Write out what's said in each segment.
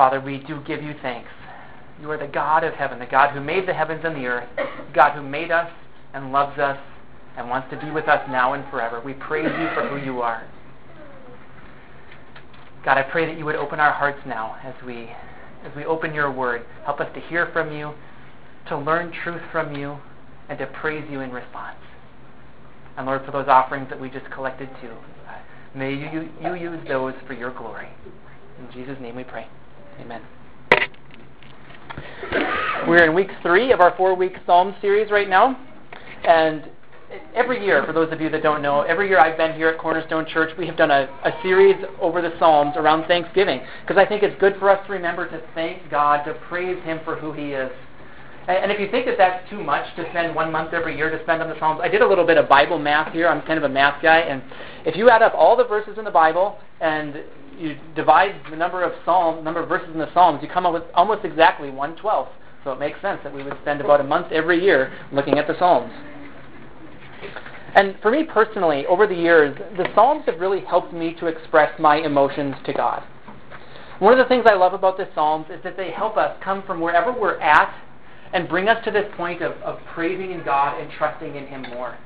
Father, we do give you thanks. You are the God of heaven, the God who made the heavens and the earth, God who made us and loves us and wants to be with us now and forever. We praise you for who you are. God, I pray that you would open our hearts now as we as we open your word. Help us to hear from you, to learn truth from you, and to praise you in response. And Lord, for those offerings that we just collected too, may you, you use those for your glory. In Jesus' name we pray. Amen. We're in week three of our four week Psalm series right now. And every year, for those of you that don't know, every year I've been here at Cornerstone Church, we have done a, a series over the Psalms around Thanksgiving because I think it's good for us to remember to thank God, to praise Him for who He is. And, and if you think that that's too much to spend one month every year to spend on the Psalms, I did a little bit of Bible math here. I'm kind of a math guy. And if you add up all the verses in the Bible and you divide the number of psalm, number of verses in the Psalms, you come up with almost exactly one twelfth. So it makes sense that we would spend about a month every year looking at the Psalms. And for me personally, over the years, the Psalms have really helped me to express my emotions to God. One of the things I love about the Psalms is that they help us come from wherever we're at and bring us to this point of, of praising in God and trusting in Him more.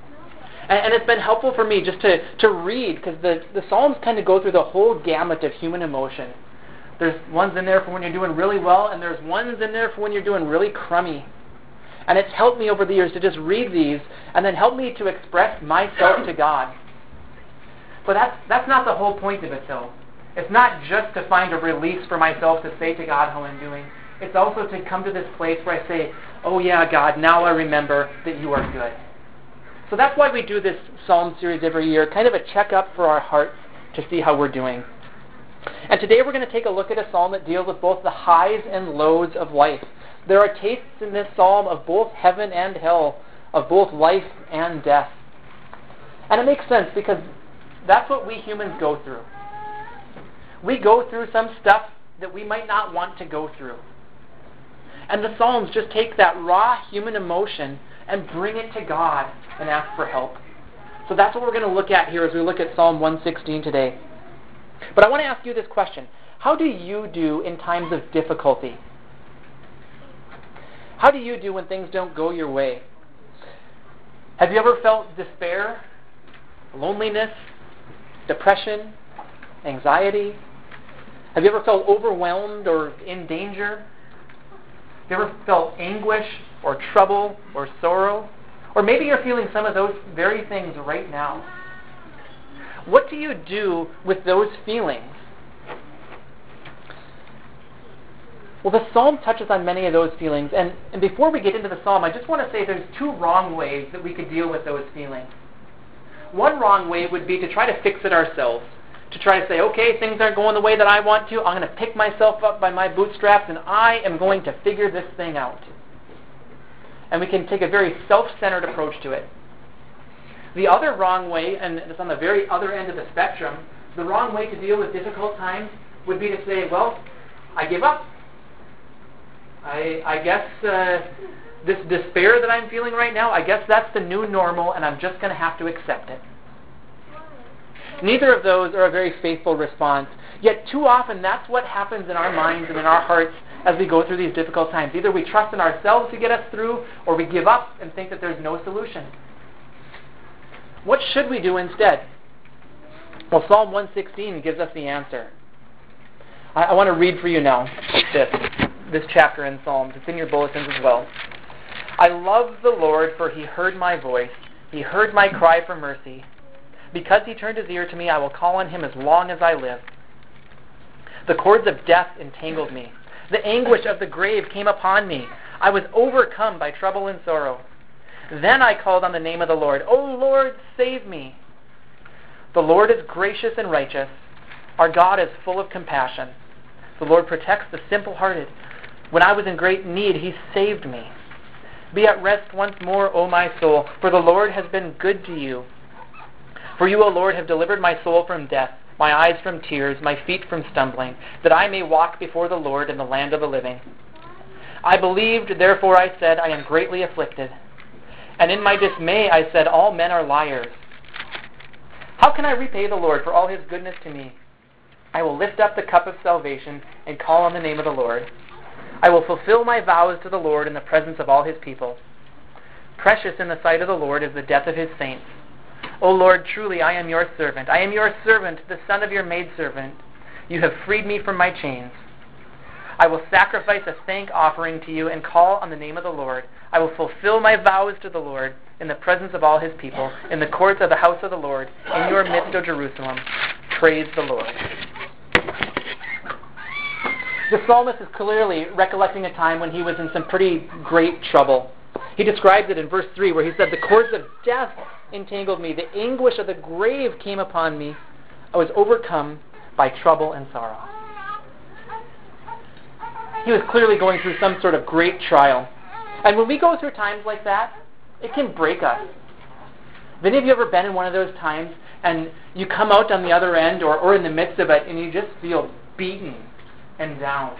And, and it's been helpful for me just to, to read because the, the Psalms kind of go through the whole gamut of human emotion. There's ones in there for when you're doing really well, and there's ones in there for when you're doing really crummy. And it's helped me over the years to just read these and then help me to express myself to God. But that's, that's not the whole point of it, though. It's not just to find a release for myself to say to God how I'm doing. It's also to come to this place where I say, Oh, yeah, God, now I remember that you are good. So that's why we do this Psalm series every year, kind of a checkup for our hearts to see how we're doing. And today we're going to take a look at a psalm that deals with both the highs and lows of life. There are tastes in this psalm of both heaven and hell, of both life and death. And it makes sense because that's what we humans go through. We go through some stuff that we might not want to go through. And the Psalms just take that raw human emotion and bring it to God and ask for help. So that's what we're going to look at here as we look at Psalm 116 today. But I want to ask you this question How do you do in times of difficulty? How do you do when things don't go your way? Have you ever felt despair, loneliness, depression, anxiety? Have you ever felt overwhelmed or in danger? Have you ever felt anguish or trouble or sorrow? Or maybe you're feeling some of those very things right now. What do you do with those feelings? Well, the psalm touches on many of those feelings. And, and before we get into the psalm, I just want to say there's two wrong ways that we could deal with those feelings. One wrong way would be to try to fix it ourselves. To try to say, okay, things aren't going the way that I want to. I'm going to pick myself up by my bootstraps and I am going to figure this thing out. And we can take a very self centered approach to it. The other wrong way, and it's on the very other end of the spectrum, the wrong way to deal with difficult times would be to say, well, I give up. I, I guess uh, this despair that I'm feeling right now, I guess that's the new normal, and I'm just going to have to accept it. Neither of those are a very faithful response. Yet, too often, that's what happens in our minds and in our hearts as we go through these difficult times. Either we trust in ourselves to get us through, or we give up and think that there's no solution. What should we do instead? Well, Psalm 116 gives us the answer. I, I want to read for you now this this chapter in Psalms. It's in your bulletins as well. I love the Lord, for he heard my voice. He heard my cry for mercy. Because he turned his ear to me, I will call on him as long as I live. The cords of death entangled me. The anguish of the grave came upon me. I was overcome by trouble and sorrow. Then I called on the name of the Lord. O Lord, save me. The Lord is gracious and righteous. Our God is full of compassion. The Lord protects the simple hearted. When I was in great need, he saved me. Be at rest once more, O my soul, for the Lord has been good to you. For you, O Lord, have delivered my soul from death, my eyes from tears, my feet from stumbling, that I may walk before the Lord in the land of the living. I believed, therefore I said, I am greatly afflicted. And in my dismay I said, All men are liars. How can I repay the Lord for all his goodness to me? I will lift up the cup of salvation and call on the name of the Lord. I will fulfill my vows to the Lord in the presence of all his people. Precious in the sight of the Lord is the death of his saints. O Lord, truly I am your servant. I am your servant, the son of your maidservant. You have freed me from my chains. I will sacrifice a thank offering to you and call on the name of the Lord. I will fulfill my vows to the Lord in the presence of all his people, in the courts of the house of the Lord, in your midst, O Jerusalem. Praise the Lord. The psalmist is clearly recollecting a time when he was in some pretty great trouble. He describes it in verse 3 where he said, The cords of death entangled me, the anguish of the grave came upon me. I was overcome by trouble and sorrow. He was clearly going through some sort of great trial. And when we go through times like that, it can break us. Have any of you ever been in one of those times and you come out on the other end or, or in the midst of it and you just feel beaten and down?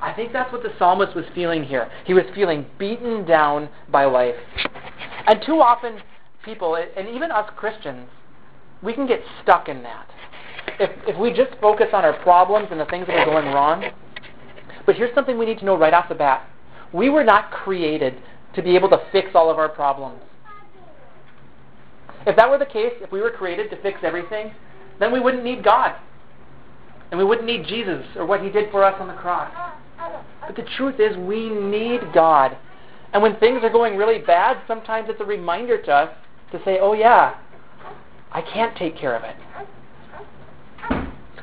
I think that's what the psalmist was feeling here. He was feeling beaten down by life. And too often, people, and even us Christians, we can get stuck in that. If, if we just focus on our problems and the things that are going wrong, but here's something we need to know right off the bat. We were not created to be able to fix all of our problems. If that were the case, if we were created to fix everything, then we wouldn't need God. And we wouldn't need Jesus or what he did for us on the cross. But the truth is, we need God. And when things are going really bad, sometimes it's a reminder to us to say, oh, yeah, I can't take care of it.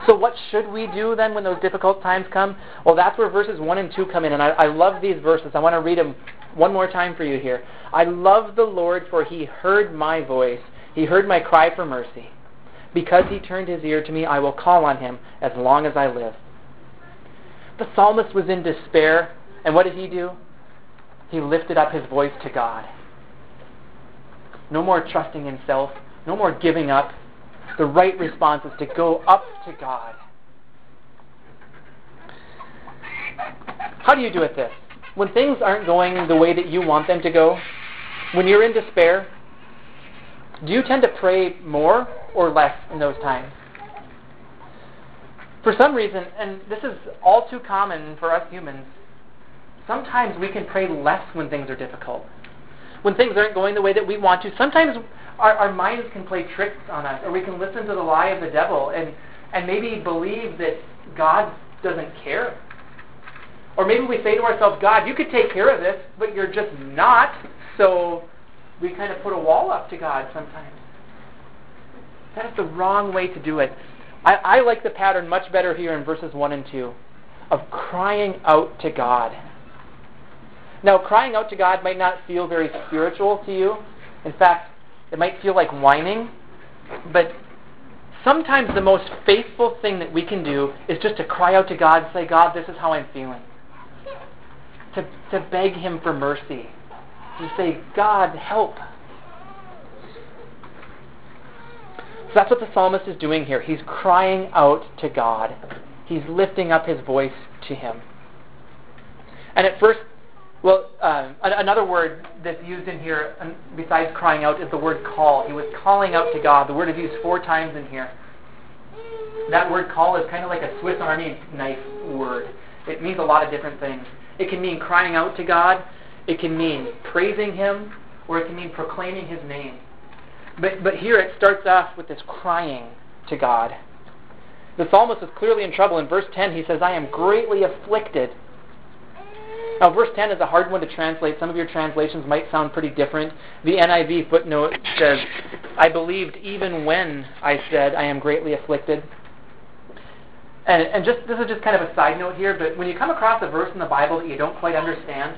So, what should we do then when those difficult times come? Well, that's where verses 1 and 2 come in. And I, I love these verses. I want to read them one more time for you here. I love the Lord, for he heard my voice. He heard my cry for mercy. Because he turned his ear to me, I will call on him as long as I live. The psalmist was in despair, and what did he do? He lifted up his voice to God. No more trusting in self, no more giving up. The right response is to go up to God. How do you do it this? When things aren't going the way that you want them to go, when you're in despair, do you tend to pray more or less in those times? For some reason, and this is all too common for us humans, sometimes we can pray less when things are difficult. When things aren't going the way that we want to, sometimes our, our minds can play tricks on us, or we can listen to the lie of the devil and, and maybe believe that God doesn't care. Or maybe we say to ourselves, God, you could take care of this, but you're just not, so we kind of put a wall up to God sometimes. That is the wrong way to do it. I, I like the pattern much better here in verses 1 and 2 of crying out to God. Now, crying out to God might not feel very spiritual to you. In fact, it might feel like whining. But sometimes the most faithful thing that we can do is just to cry out to God and say, God, this is how I'm feeling. To, to beg Him for mercy. To say, God, help. So that's what the psalmist is doing here. He's crying out to God. He's lifting up his voice to Him. And at first, well, uh, another word that's used in here, besides crying out, is the word call. He was calling out to God. The word is used four times in here. That word call is kind of like a Swiss Army knife word. It means a lot of different things. It can mean crying out to God, it can mean praising Him, or it can mean proclaiming His name. But, but here it starts off with this crying to God. The psalmist is clearly in trouble. In verse 10, he says, I am greatly afflicted. Now, verse 10 is a hard one to translate. Some of your translations might sound pretty different. The NIV footnote says, I believed even when I said, I am greatly afflicted. And, and just this is just kind of a side note here, but when you come across a verse in the Bible that you don't quite understand,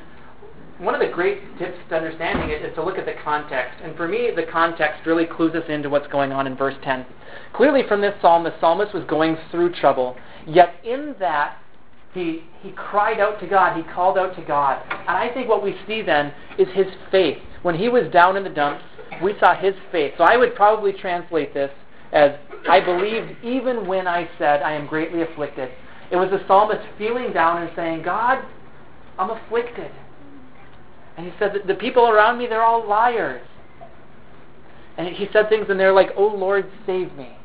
one of the great tips to understanding it is to look at the context. And for me, the context really clues us into what's going on in verse 10. Clearly, from this psalm, the psalmist was going through trouble. Yet in that, he, he cried out to God. He called out to God. And I think what we see then is his faith. When he was down in the dumps, we saw his faith. So I would probably translate this as I believed even when I said, I am greatly afflicted. It was the psalmist feeling down and saying, God, I'm afflicted. And he said the people around me, they're all liars. And he said things and they're like, Oh Lord, save me.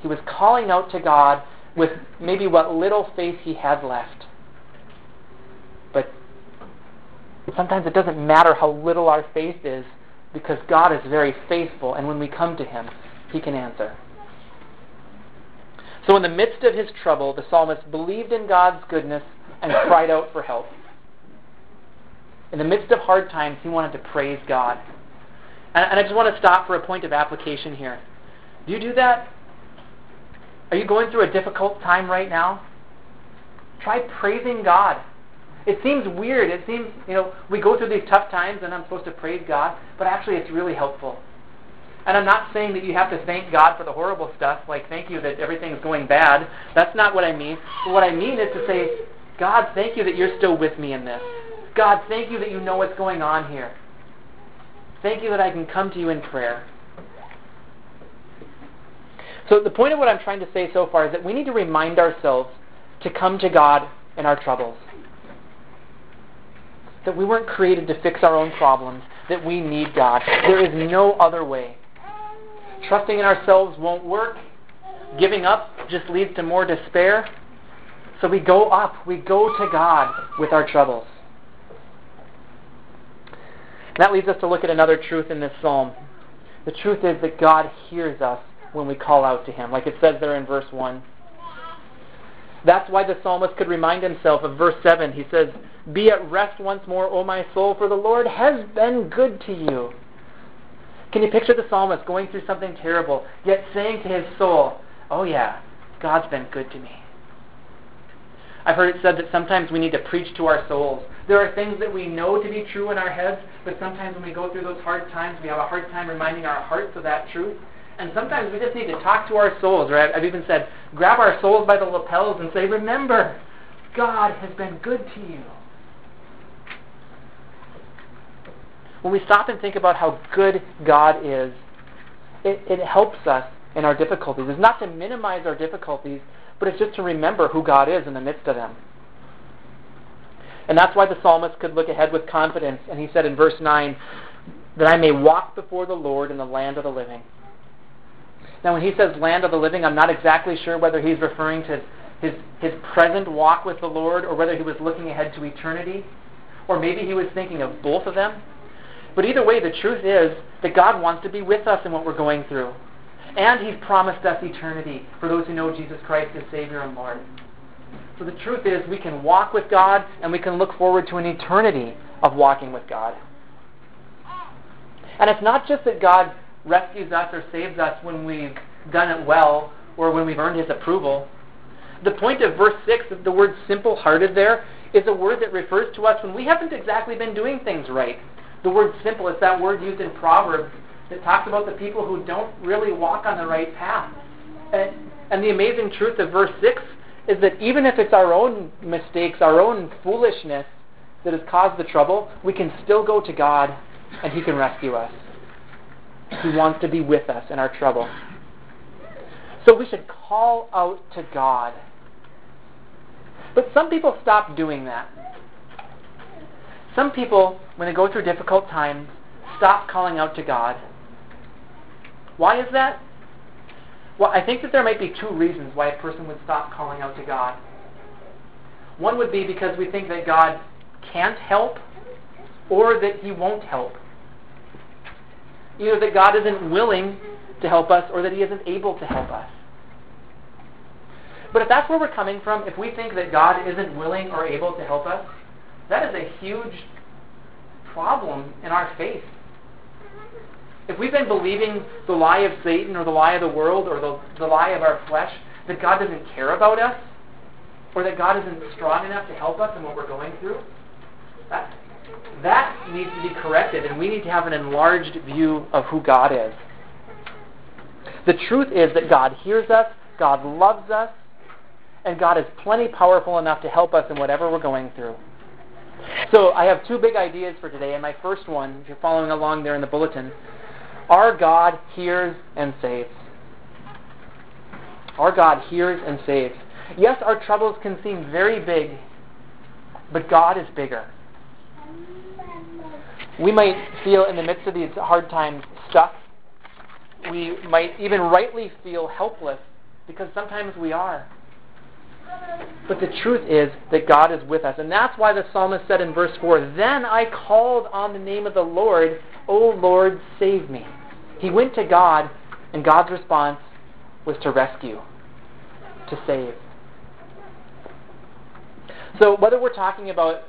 He was calling out to God with maybe what little faith he had left. But sometimes it doesn't matter how little our faith is because God is very faithful, and when we come to him, he can answer. So, in the midst of his trouble, the psalmist believed in God's goodness and cried out for help. In the midst of hard times, he wanted to praise God. And, and I just want to stop for a point of application here. Do you do that? Are you going through a difficult time right now? Try praising God. It seems weird. It seems, you know, we go through these tough times and I'm supposed to praise God, but actually it's really helpful. And I'm not saying that you have to thank God for the horrible stuff, like thank you that everything's going bad. That's not what I mean. But what I mean is to say, God, thank you that you're still with me in this. God, thank you that you know what's going on here. Thank you that I can come to you in prayer. So the point of what I'm trying to say so far is that we need to remind ourselves to come to God in our troubles. That we weren't created to fix our own problems, that we need God. There is no other way. Trusting in ourselves won't work. Giving up just leads to more despair. So we go up, we go to God with our troubles. That leads us to look at another truth in this psalm. The truth is that God hears us when we call out to Him, like it says there in verse 1. That's why the psalmist could remind himself of verse 7. He says, Be at rest once more, O my soul, for the Lord has been good to you. Can you picture the psalmist going through something terrible, yet saying to his soul, Oh, yeah, God's been good to me? I've heard it said that sometimes we need to preach to our souls. There are things that we know to be true in our heads, but sometimes when we go through those hard times, we have a hard time reminding our hearts of that truth. And sometimes we just need to talk to our souls, right? I've even said, grab our souls by the lapels and say, Remember, God has been good to you. When we stop and think about how good God is, it, it helps us in our difficulties. It's not to minimize our difficulties, but it's just to remember who God is in the midst of them. And that's why the psalmist could look ahead with confidence. And he said in verse 9, that I may walk before the Lord in the land of the living. Now, when he says land of the living, I'm not exactly sure whether he's referring to his, his present walk with the Lord or whether he was looking ahead to eternity. Or maybe he was thinking of both of them. But either way, the truth is that God wants to be with us in what we're going through. And he's promised us eternity for those who know Jesus Christ as Savior and Lord. So the truth is we can walk with God and we can look forward to an eternity of walking with God. And it's not just that God rescues us or saves us when we've done it well or when we've earned his approval. The point of verse 6, the word simple hearted there, is a word that refers to us when we haven't exactly been doing things right. The word simple is that word used in Proverbs that talks about the people who don't really walk on the right path. And, and the amazing truth of verse 6 is that even if it's our own mistakes, our own foolishness that has caused the trouble, we can still go to God and He can rescue us. He wants to be with us in our trouble. So we should call out to God. But some people stop doing that. Some people, when they go through difficult times, stop calling out to God. Why is that? Well, I think that there might be two reasons why a person would stop calling out to God. One would be because we think that God can't help or that He won't help either that God isn't willing to help us or that He isn't able to help us. But if that's where we're coming from, if we think that God isn't willing or able to help us, that is a huge problem in our faith. If we've been believing the lie of Satan or the lie of the world or the, the lie of our flesh, that God doesn't care about us, or that God isn't strong enough to help us in what we're going through, that, that needs to be corrected, and we need to have an enlarged view of who God is. The truth is that God hears us, God loves us, and God is plenty powerful enough to help us in whatever we're going through. So I have two big ideas for today, and my first one, if you're following along there in the bulletin, our God hears and saves. Our God hears and saves. Yes, our troubles can seem very big, but God is bigger we might feel in the midst of these hard times stuck. We might even rightly feel helpless because sometimes we are. But the truth is that God is with us. And that's why the psalmist said in verse 4 Then I called on the name of the Lord, O Lord, save me. He went to God, and God's response was to rescue, to save. So whether we're talking about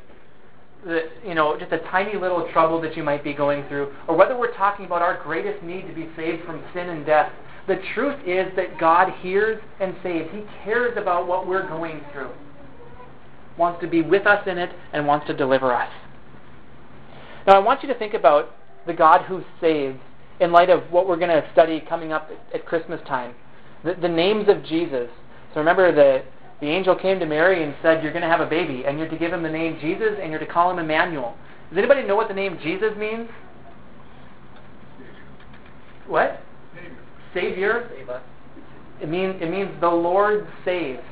the, you know, just a tiny little trouble that you might be going through, or whether we're talking about our greatest need to be saved from sin and death, the truth is that God hears and saves. He cares about what we're going through, wants to be with us in it, and wants to deliver us. Now, I want you to think about the God who saves in light of what we're going to study coming up at Christmas time. The, the names of Jesus. So remember, the, the angel came to Mary and said, You're going to have a baby, and you're to give him the name Jesus, and you're to call him Emmanuel. Does anybody know what the name Jesus means? What? Savior. It means it means the Lord saves.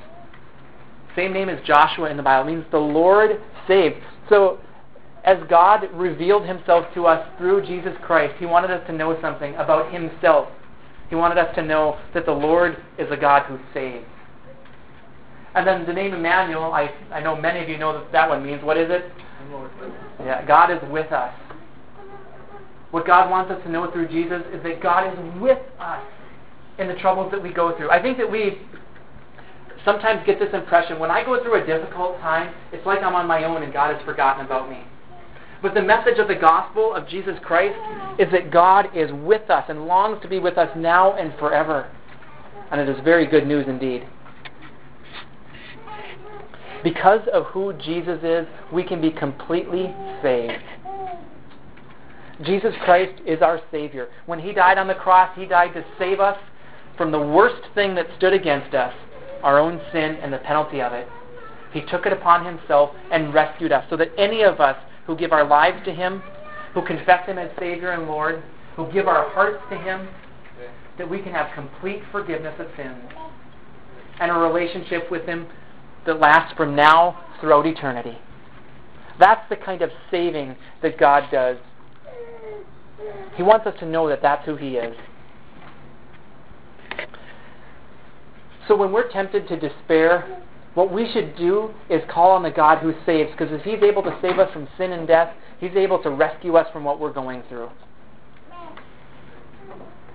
Same name as Joshua in the Bible. It means the Lord saves. So as God revealed himself to us through Jesus Christ, he wanted us to know something about himself. He wanted us to know that the Lord is a God who saves. And then the name Emmanuel, I, I know many of you know that that one means. What is it? Yeah, God is with us. What God wants us to know through Jesus is that God is with us in the troubles that we go through. I think that we sometimes get this impression when I go through a difficult time, it's like I'm on my own and God has forgotten about me. But the message of the gospel of Jesus Christ is that God is with us and longs to be with us now and forever. And it is very good news indeed. Because of who Jesus is, we can be completely saved. Jesus Christ is our Savior. When He died on the cross, He died to save us from the worst thing that stood against us, our own sin and the penalty of it. He took it upon Himself and rescued us so that any of us who give our lives to Him, who confess Him as Savior and Lord, who give our hearts to Him, that we can have complete forgiveness of sins and a relationship with Him that lasts from now throughout eternity. That's the kind of saving that God does. He wants us to know that that's who He is. So when we're tempted to despair, what we should do is call on the God who saves, because if He's able to save us from sin and death, He's able to rescue us from what we're going through.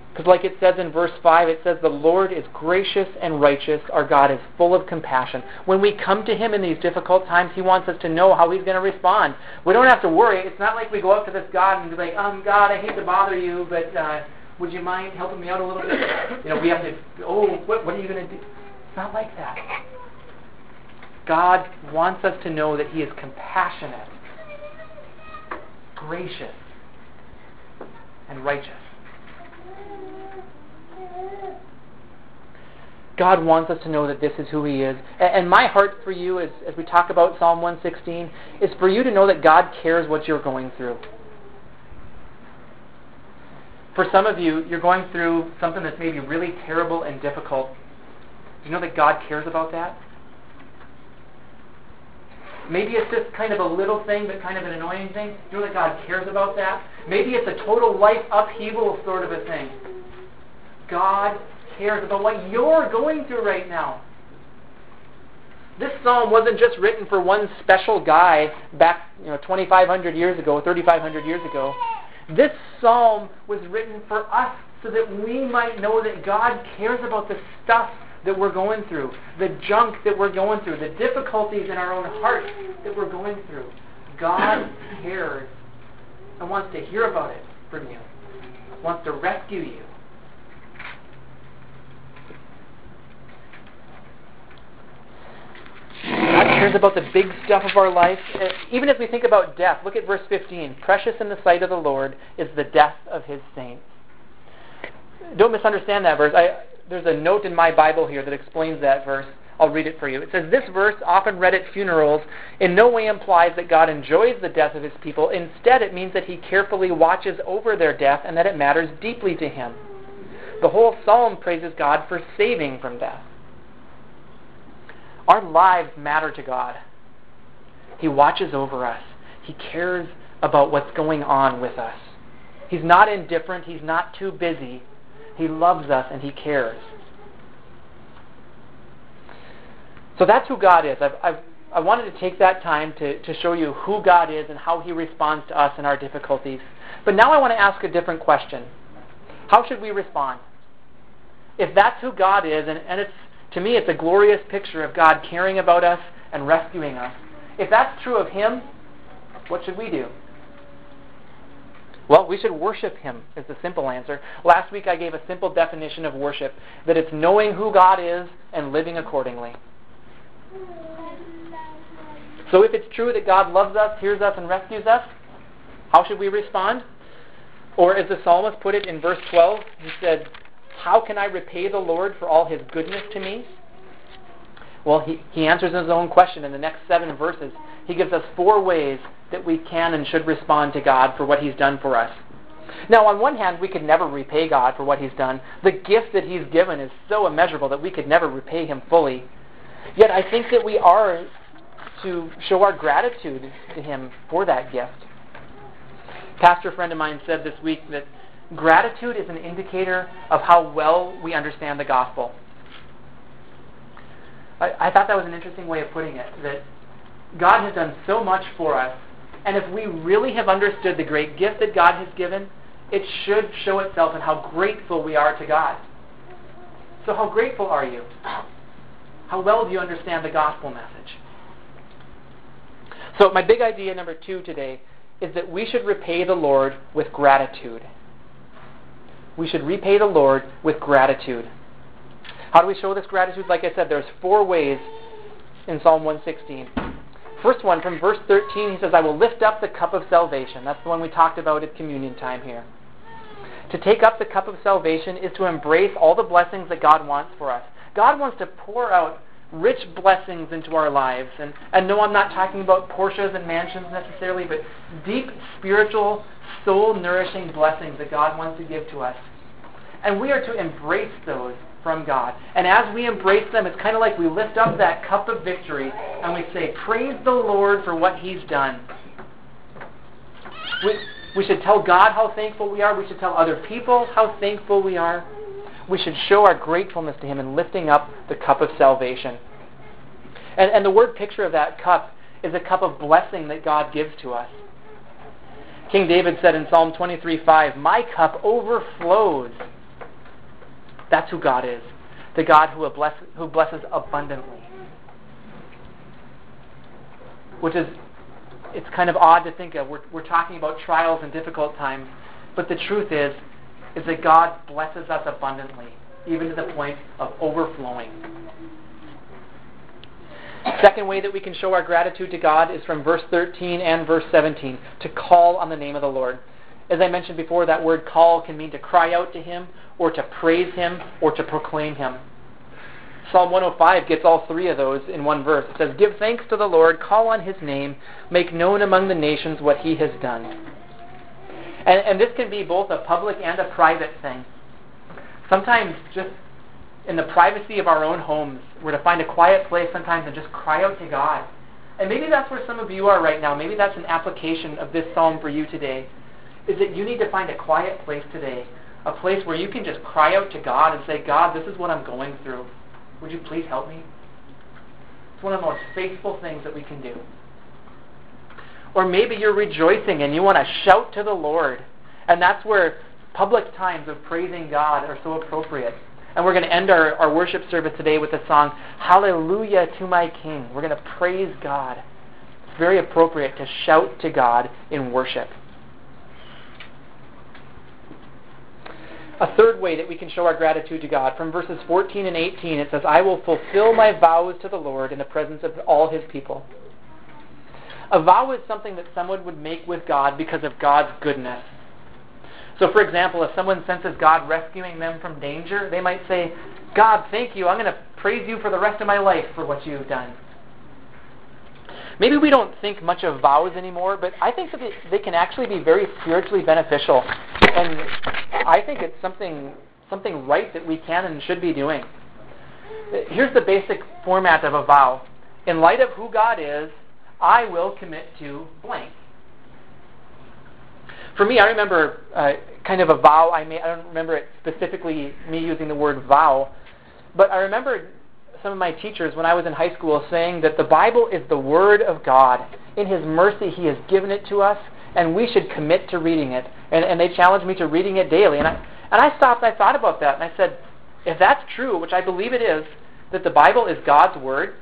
Because, like it says in verse 5, it says, The Lord is gracious and righteous. Our God is full of compassion. When we come to Him in these difficult times, He wants us to know how He's going to respond. We don't have to worry. It's not like we go up to this God and be like, Um, God, I hate to bother you, but uh, would you mind helping me out a little bit? You know, we have to, oh, what, what are you going to do? It's not like that. God wants us to know that He is compassionate, gracious, and righteous. God wants us to know that this is who He is. And my heart for you, as, as we talk about Psalm 116, is for you to know that God cares what you're going through. For some of you, you're going through something that's maybe really terrible and difficult. Do you know that God cares about that? Maybe it's just kind of a little thing, but kind of an annoying thing. Do you know that God cares about that? Maybe it's a total life upheaval sort of a thing. God cares about what you're going through right now. This psalm wasn't just written for one special guy back, you know, 2,500 years ago, 3,500 years ago. This psalm was written for us so that we might know that God cares about the stuff that we're going through, the junk that we're going through, the difficulties in our own heart that we're going through. God cares and wants to hear about it from you, wants to rescue you. God cares about the big stuff of our life. Uh, even as we think about death, look at verse 15. Precious in the sight of the Lord is the death of his saints. Don't misunderstand that verse. I, there's a note in my Bible here that explains that verse. I'll read it for you. It says, This verse, often read at funerals, in no way implies that God enjoys the death of his people. Instead, it means that he carefully watches over their death and that it matters deeply to him. The whole psalm praises God for saving from death. Our lives matter to God. He watches over us. He cares about what's going on with us. He's not indifferent. He's not too busy. He loves us and He cares. So that's who God is. I've, I've, I wanted to take that time to, to show you who God is and how He responds to us in our difficulties. But now I want to ask a different question. How should we respond? If that's who God is, and, and it's to me it's a glorious picture of God caring about us and rescuing us. If that's true of Him, what should we do? Well, we should worship Him, is the simple answer. Last week I gave a simple definition of worship that it's knowing who God is and living accordingly. So if it's true that God loves us, hears us, and rescues us, how should we respond? Or as the psalmist put it in verse 12, he said, How can I repay the Lord for all his goodness to me? Well, he, he answers his own question in the next seven verses. He gives us four ways that we can and should respond to God for what he's done for us. Now, on one hand, we could never repay God for what he's done. The gift that he's given is so immeasurable that we could never repay him fully. Yet I think that we are to show our gratitude to him for that gift. Pastor friend of mine said this week that gratitude is an indicator of how well we understand the gospel. I, I thought that was an interesting way of putting it, that God has done so much for us, and if we really have understood the great gift that God has given, it should show itself in how grateful we are to God. So, how grateful are you? How well do you understand the gospel message? So, my big idea number two today is that we should repay the Lord with gratitude. We should repay the Lord with gratitude. How do we show this gratitude? Like I said, there's four ways in Psalm 116. First one, from verse 13, he says, I will lift up the cup of salvation. That's the one we talked about at communion time here. To take up the cup of salvation is to embrace all the blessings that God wants for us. God wants to pour out rich blessings into our lives. And, and no, I'm not talking about Porsches and mansions necessarily, but deep spiritual, soul nourishing blessings that God wants to give to us. And we are to embrace those from God. And as we embrace them, it's kind of like we lift up that cup of victory and we say, Praise the Lord for what He's done. We, we should tell God how thankful we are. We should tell other people how thankful we are we should show our gratefulness to Him in lifting up the cup of salvation. And, and the word picture of that cup is a cup of blessing that God gives to us. King David said in Psalm 23:5, My cup overflows. That's who God is. The God who, bless, who blesses abundantly. Which is, it's kind of odd to think of. We're, we're talking about trials and difficult times. But the truth is, is that God blesses us abundantly, even to the point of overflowing. Second way that we can show our gratitude to God is from verse 13 and verse 17 to call on the name of the Lord. As I mentioned before, that word call can mean to cry out to Him, or to praise Him, or to proclaim Him. Psalm 105 gets all three of those in one verse. It says, Give thanks to the Lord, call on His name, make known among the nations what He has done. And, and this can be both a public and a private thing. Sometimes just in the privacy of our own homes, we're to find a quiet place sometimes and just cry out to God. And maybe that's where some of you are right now. Maybe that's an application of this psalm for you today. Is that you need to find a quiet place today, a place where you can just cry out to God and say, God, this is what I'm going through. Would you please help me? It's one of the most faithful things that we can do. Or maybe you're rejoicing and you want to shout to the Lord. And that's where public times of praising God are so appropriate. And we're going to end our, our worship service today with the song, Hallelujah to my King. We're going to praise God. It's very appropriate to shout to God in worship. A third way that we can show our gratitude to God, from verses 14 and 18, it says, I will fulfill my vows to the Lord in the presence of all his people. A vow is something that someone would make with God because of God's goodness. So, for example, if someone senses God rescuing them from danger, they might say, God, thank you. I'm going to praise you for the rest of my life for what you've done. Maybe we don't think much of vows anymore, but I think that they can actually be very spiritually beneficial. And I think it's something, something right that we can and should be doing. Here's the basic format of a vow. In light of who God is I will commit to blank. For me, I remember uh, kind of a vow I made. I don't remember it specifically me using the word vow, but I remember some of my teachers when I was in high school saying that the Bible is the Word of God. In His mercy, He has given it to us, and we should commit to reading it. And, and they challenged me to reading it daily. And I, and I stopped I thought about that, and I said, if that's true, which I believe it is, that the Bible is God's Word,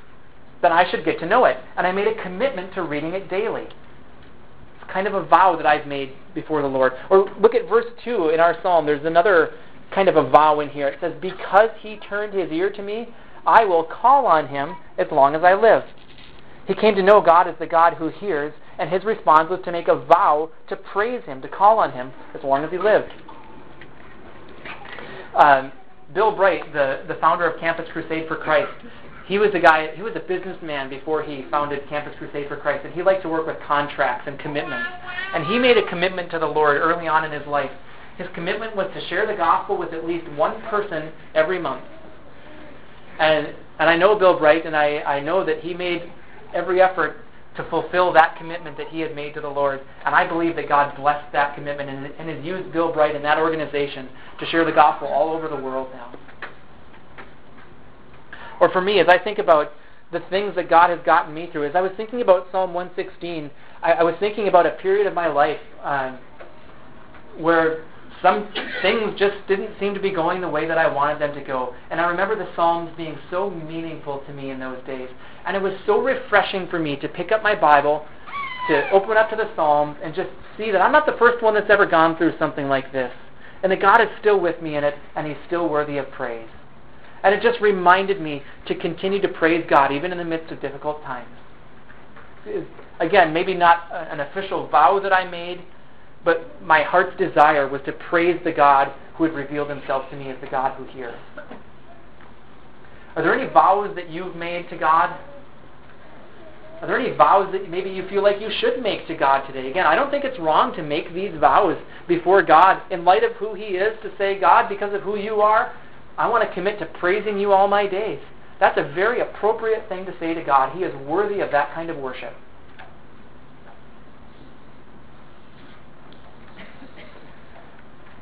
then I should get to know it. And I made a commitment to reading it daily. It's kind of a vow that I've made before the Lord. Or look at verse 2 in our psalm. There's another kind of a vow in here. It says, Because he turned his ear to me, I will call on him as long as I live. He came to know God as the God who hears, and his response was to make a vow to praise him, to call on him as long as he lived. Um, Bill Bright, the, the founder of Campus Crusade for Christ, he was a guy, he was a businessman before he founded Campus Crusade for Christ, and he liked to work with contracts and commitments. And he made a commitment to the Lord early on in his life. His commitment was to share the gospel with at least one person every month. And, and I know Bill Bright, and I, I know that he made every effort to fulfill that commitment that he had made to the Lord. And I believe that God blessed that commitment and, and has used Bill Bright and that organization to share the gospel all over the world now. Or for me, as I think about the things that God has gotten me through, as I was thinking about Psalm 116, I, I was thinking about a period of my life um, where some things just didn't seem to be going the way that I wanted them to go. And I remember the Psalms being so meaningful to me in those days. And it was so refreshing for me to pick up my Bible, to open up to the Psalms, and just see that I'm not the first one that's ever gone through something like this. And that God is still with me in it, and He's still worthy of praise. And it just reminded me to continue to praise God, even in the midst of difficult times. Again, maybe not an official vow that I made, but my heart's desire was to praise the God who had revealed himself to me as the God who hears. Are there any vows that you've made to God? Are there any vows that maybe you feel like you should make to God today? Again, I don't think it's wrong to make these vows before God in light of who He is, to say, God, because of who you are, I want to commit to praising you all my days. That's a very appropriate thing to say to God. He is worthy of that kind of worship.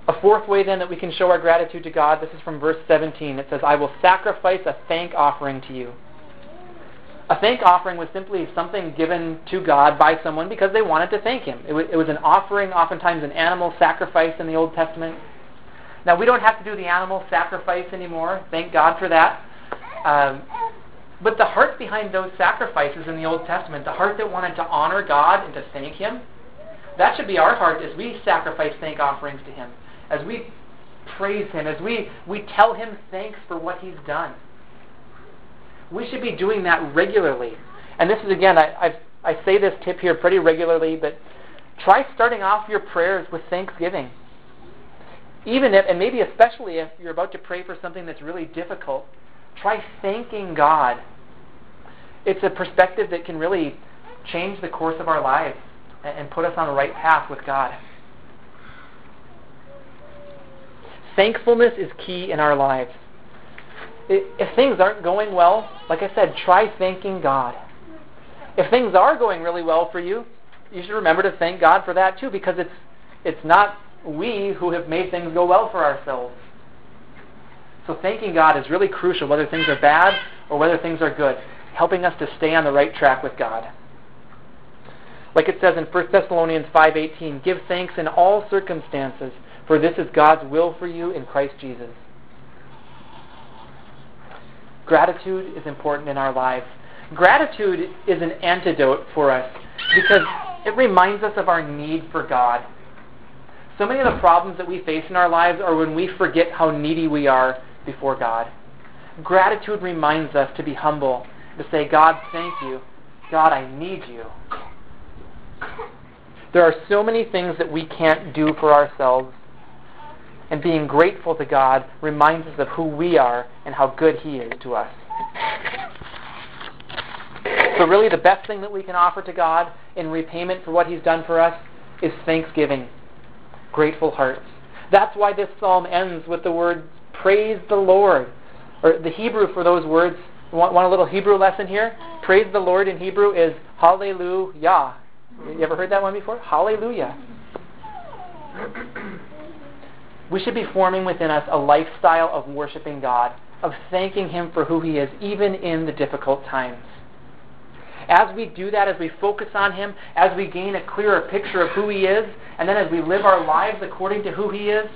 A fourth way, then, that we can show our gratitude to God, this is from verse 17. It says, I will sacrifice a thank offering to you. A thank offering was simply something given to God by someone because they wanted to thank Him. It was, it was an offering, oftentimes an animal sacrifice in the Old Testament. Now, we don't have to do the animal sacrifice anymore. Thank God for that. Um, but the heart behind those sacrifices in the Old Testament, the heart that wanted to honor God and to thank Him, that should be our heart as we sacrifice thank offerings to Him as we praise Him, as we, we tell Him thanks for what He's done. We should be doing that regularly. And this is, again, I, I've, I say this tip here pretty regularly, but try starting off your prayers with thanksgiving. Even if, and maybe especially if you're about to pray for something that's really difficult, try thanking God. It's a perspective that can really change the course of our lives and put us on the right path with God. Thankfulness is key in our lives. If things aren't going well, like I said, try thanking God. If things are going really well for you, you should remember to thank God for that too, because it's it's not we who have made things go well for ourselves. So thanking God is really crucial, whether things are bad or whether things are good, helping us to stay on the right track with God. Like it says in 1 Thessalonians 5:18, give thanks in all circumstances, for this is God's will for you in Christ Jesus. Gratitude is important in our lives. Gratitude is an antidote for us because it reminds us of our need for God. So many of the problems that we face in our lives are when we forget how needy we are before God. Gratitude reminds us to be humble, to say, God, thank you. God, I need you. There are so many things that we can't do for ourselves and being grateful to God reminds us of who we are and how good He is to us. So, really, the best thing that we can offer to God in repayment for what He's done for us is thanksgiving, grateful hearts. That's why this psalm ends with the words, Praise the Lord. Or the Hebrew for those words, want, want a little Hebrew lesson here? Praise the Lord in Hebrew is Hallelujah. You ever heard that one before? Hallelujah. We should be forming within us a lifestyle of worshiping God of thanking Him for who He is, even in the difficult times. As we do that, as we focus on Him, as we gain a clearer picture of who He is, and then as we live our lives according to who He is,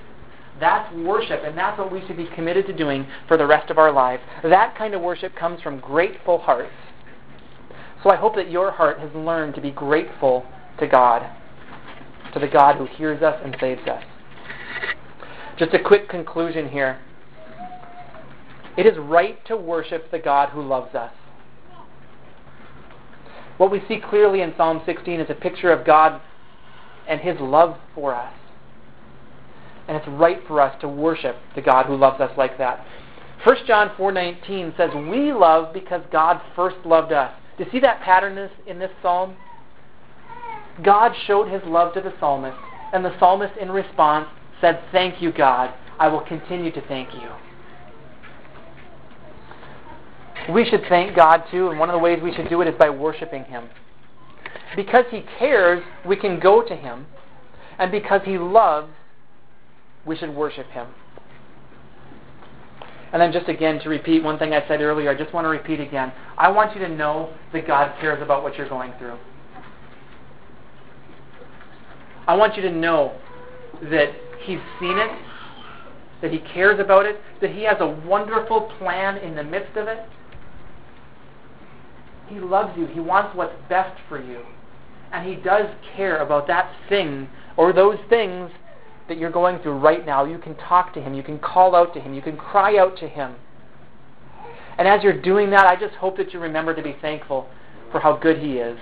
that's worship, and that's what we should be committed to doing for the rest of our lives. That kind of worship comes from grateful hearts. So I hope that your heart has learned to be grateful to God, to the God who hears us and saves us. Just a quick conclusion here. It is right to worship the God who loves us. What we see clearly in Psalm 16 is a picture of God and His love for us. And it's right for us to worship the God who loves us like that. 1 John 4:19 says, "We love because God first loved us." Do you see that pattern in this psalm? God showed his love to the psalmist, and the psalmist in response said, "Thank you, God. I will continue to thank you." We should thank God too, and one of the ways we should do it is by worshiping him. Because he cares, we can go to him, and because he loves, we should worship him. And then just again to repeat one thing I said earlier, I just want to repeat again. I want you to know that God cares about what you're going through. I want you to know that He's seen it, that He cares about it, that He has a wonderful plan in the midst of it. He loves you. He wants what's best for you. And He does care about that thing or those things that you're going through right now, you can talk to Him, you can call out to Him, you can cry out to Him. And as you're doing that, I just hope that you remember to be thankful for how good He is,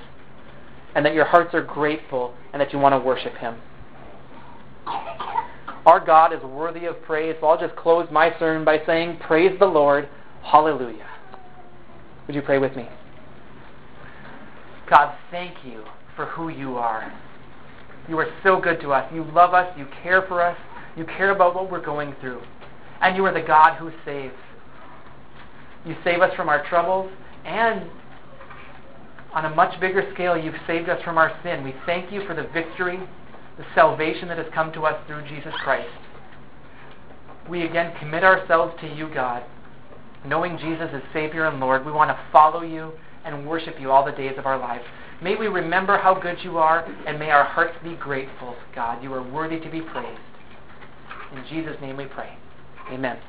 and that your hearts are grateful, and that you want to worship Him. Our God is worthy of praise, so I'll just close my sermon by saying, Praise the Lord. Hallelujah. Would you pray with me? God, thank you for who you are. You are so good to us. You love us. You care for us. You care about what we're going through. And you are the God who saves. You save us from our troubles, and on a much bigger scale, you've saved us from our sin. We thank you for the victory, the salvation that has come to us through Jesus Christ. We again commit ourselves to you, God. Knowing Jesus as Savior and Lord, we want to follow you and worship you all the days of our lives. May we remember how good you are, and may our hearts be grateful, God. You are worthy to be praised. In Jesus' name we pray. Amen.